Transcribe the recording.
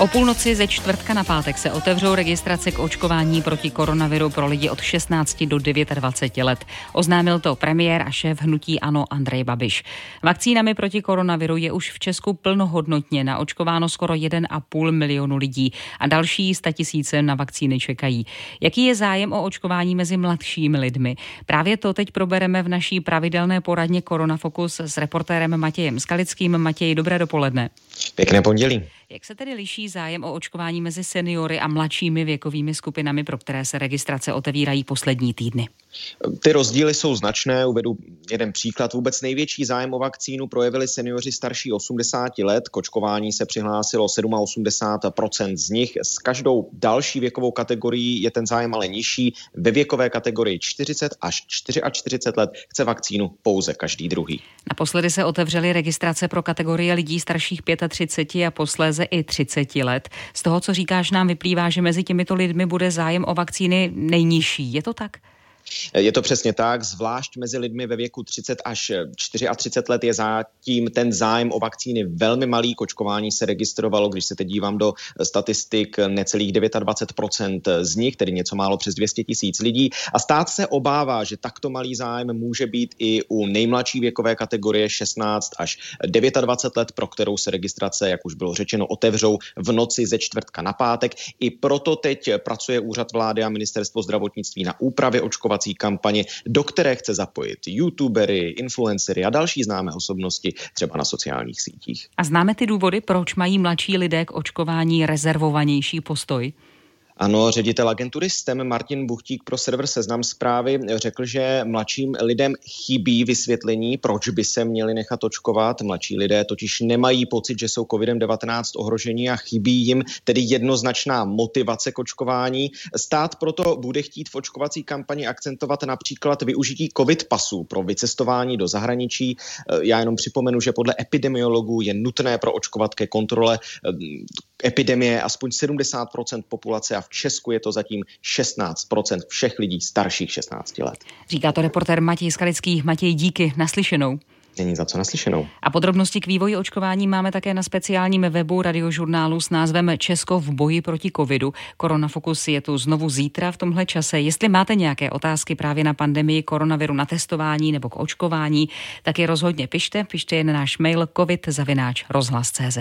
O půlnoci ze čtvrtka na pátek se otevřou registrace k očkování proti koronaviru pro lidi od 16 do 29 let. Oznámil to premiér a šéf hnutí Ano Andrej Babiš. Vakcínami proti koronaviru je už v Česku plnohodnotně naočkováno skoro 1,5 milionu lidí a další tisíce na vakcíny čekají. Jaký je zájem o očkování mezi mladšími lidmi? Právě to teď probereme v naší pravidelné poradně Koronafokus s reportérem Matějem Skalickým. Matěj, dobré dopoledne. Pěkné pondělí. Jak se tedy liší zájem o očkování mezi seniory a mladšími věkovými skupinami, pro které se registrace otevírají poslední týdny? Ty rozdíly jsou značné. Uvedu jeden příklad. Vůbec největší zájem o vakcínu projevili seniori starší 80 let. K očkování se přihlásilo 87% z nich. S každou další věkovou kategorií je ten zájem ale nižší. Ve věkové kategorii 40 až 44 let chce vakcínu pouze každý druhý. Naposledy se otevřely registrace pro kategorie lidí starších 35 a posléze i 30 let. Z toho, co říkáš, nám vyplývá, že mezi těmito lidmi bude zájem o vakcíny nejnižší. Je to tak? Je to přesně tak, zvlášť mezi lidmi ve věku 30 až 34 let je zatím ten zájem o vakcíny velmi malý. Kočkování se registrovalo, když se teď dívám do statistik, necelých 29% z nich, tedy něco málo přes 200 tisíc lidí. A stát se obává, že takto malý zájem může být i u nejmladší věkové kategorie 16 až 29 let, pro kterou se registrace, jak už bylo řečeno, otevřou v noci ze čtvrtka na pátek. I proto teď pracuje úřad vlády a ministerstvo zdravotnictví na úpravě očkování očkovací kampaně, do které chce zapojit youtubery, influencery a další známé osobnosti třeba na sociálních sítích. A známe ty důvody, proč mají mladší lidé k očkování rezervovanější postoj? Ano, ředitel agentury STEM Martin Buchtík pro server Seznam zprávy řekl, že mladším lidem chybí vysvětlení, proč by se měli nechat očkovat. Mladší lidé totiž nemají pocit, že jsou COVID-19 ohrožení a chybí jim tedy jednoznačná motivace k očkování. Stát proto bude chtít v očkovací kampani akcentovat například využití COVID pasů pro vycestování do zahraničí. Já jenom připomenu, že podle epidemiologů je nutné pro očkovat ke kontrole epidemie aspoň 70% populace a v Česku je to zatím 16% všech lidí starších 16 let. Říká to reporter Matěj Skalický. Matěj, díky, naslyšenou. Není za co naslyšenou. A podrobnosti k vývoji očkování máme také na speciálním webu radiožurnálu s názvem Česko v boji proti covidu. Koronafokus je tu znovu zítra v tomhle čase. Jestli máte nějaké otázky právě na pandemii koronaviru, na testování nebo k očkování, tak je rozhodně pište. Pište jen náš mail covid rozhlas.cz.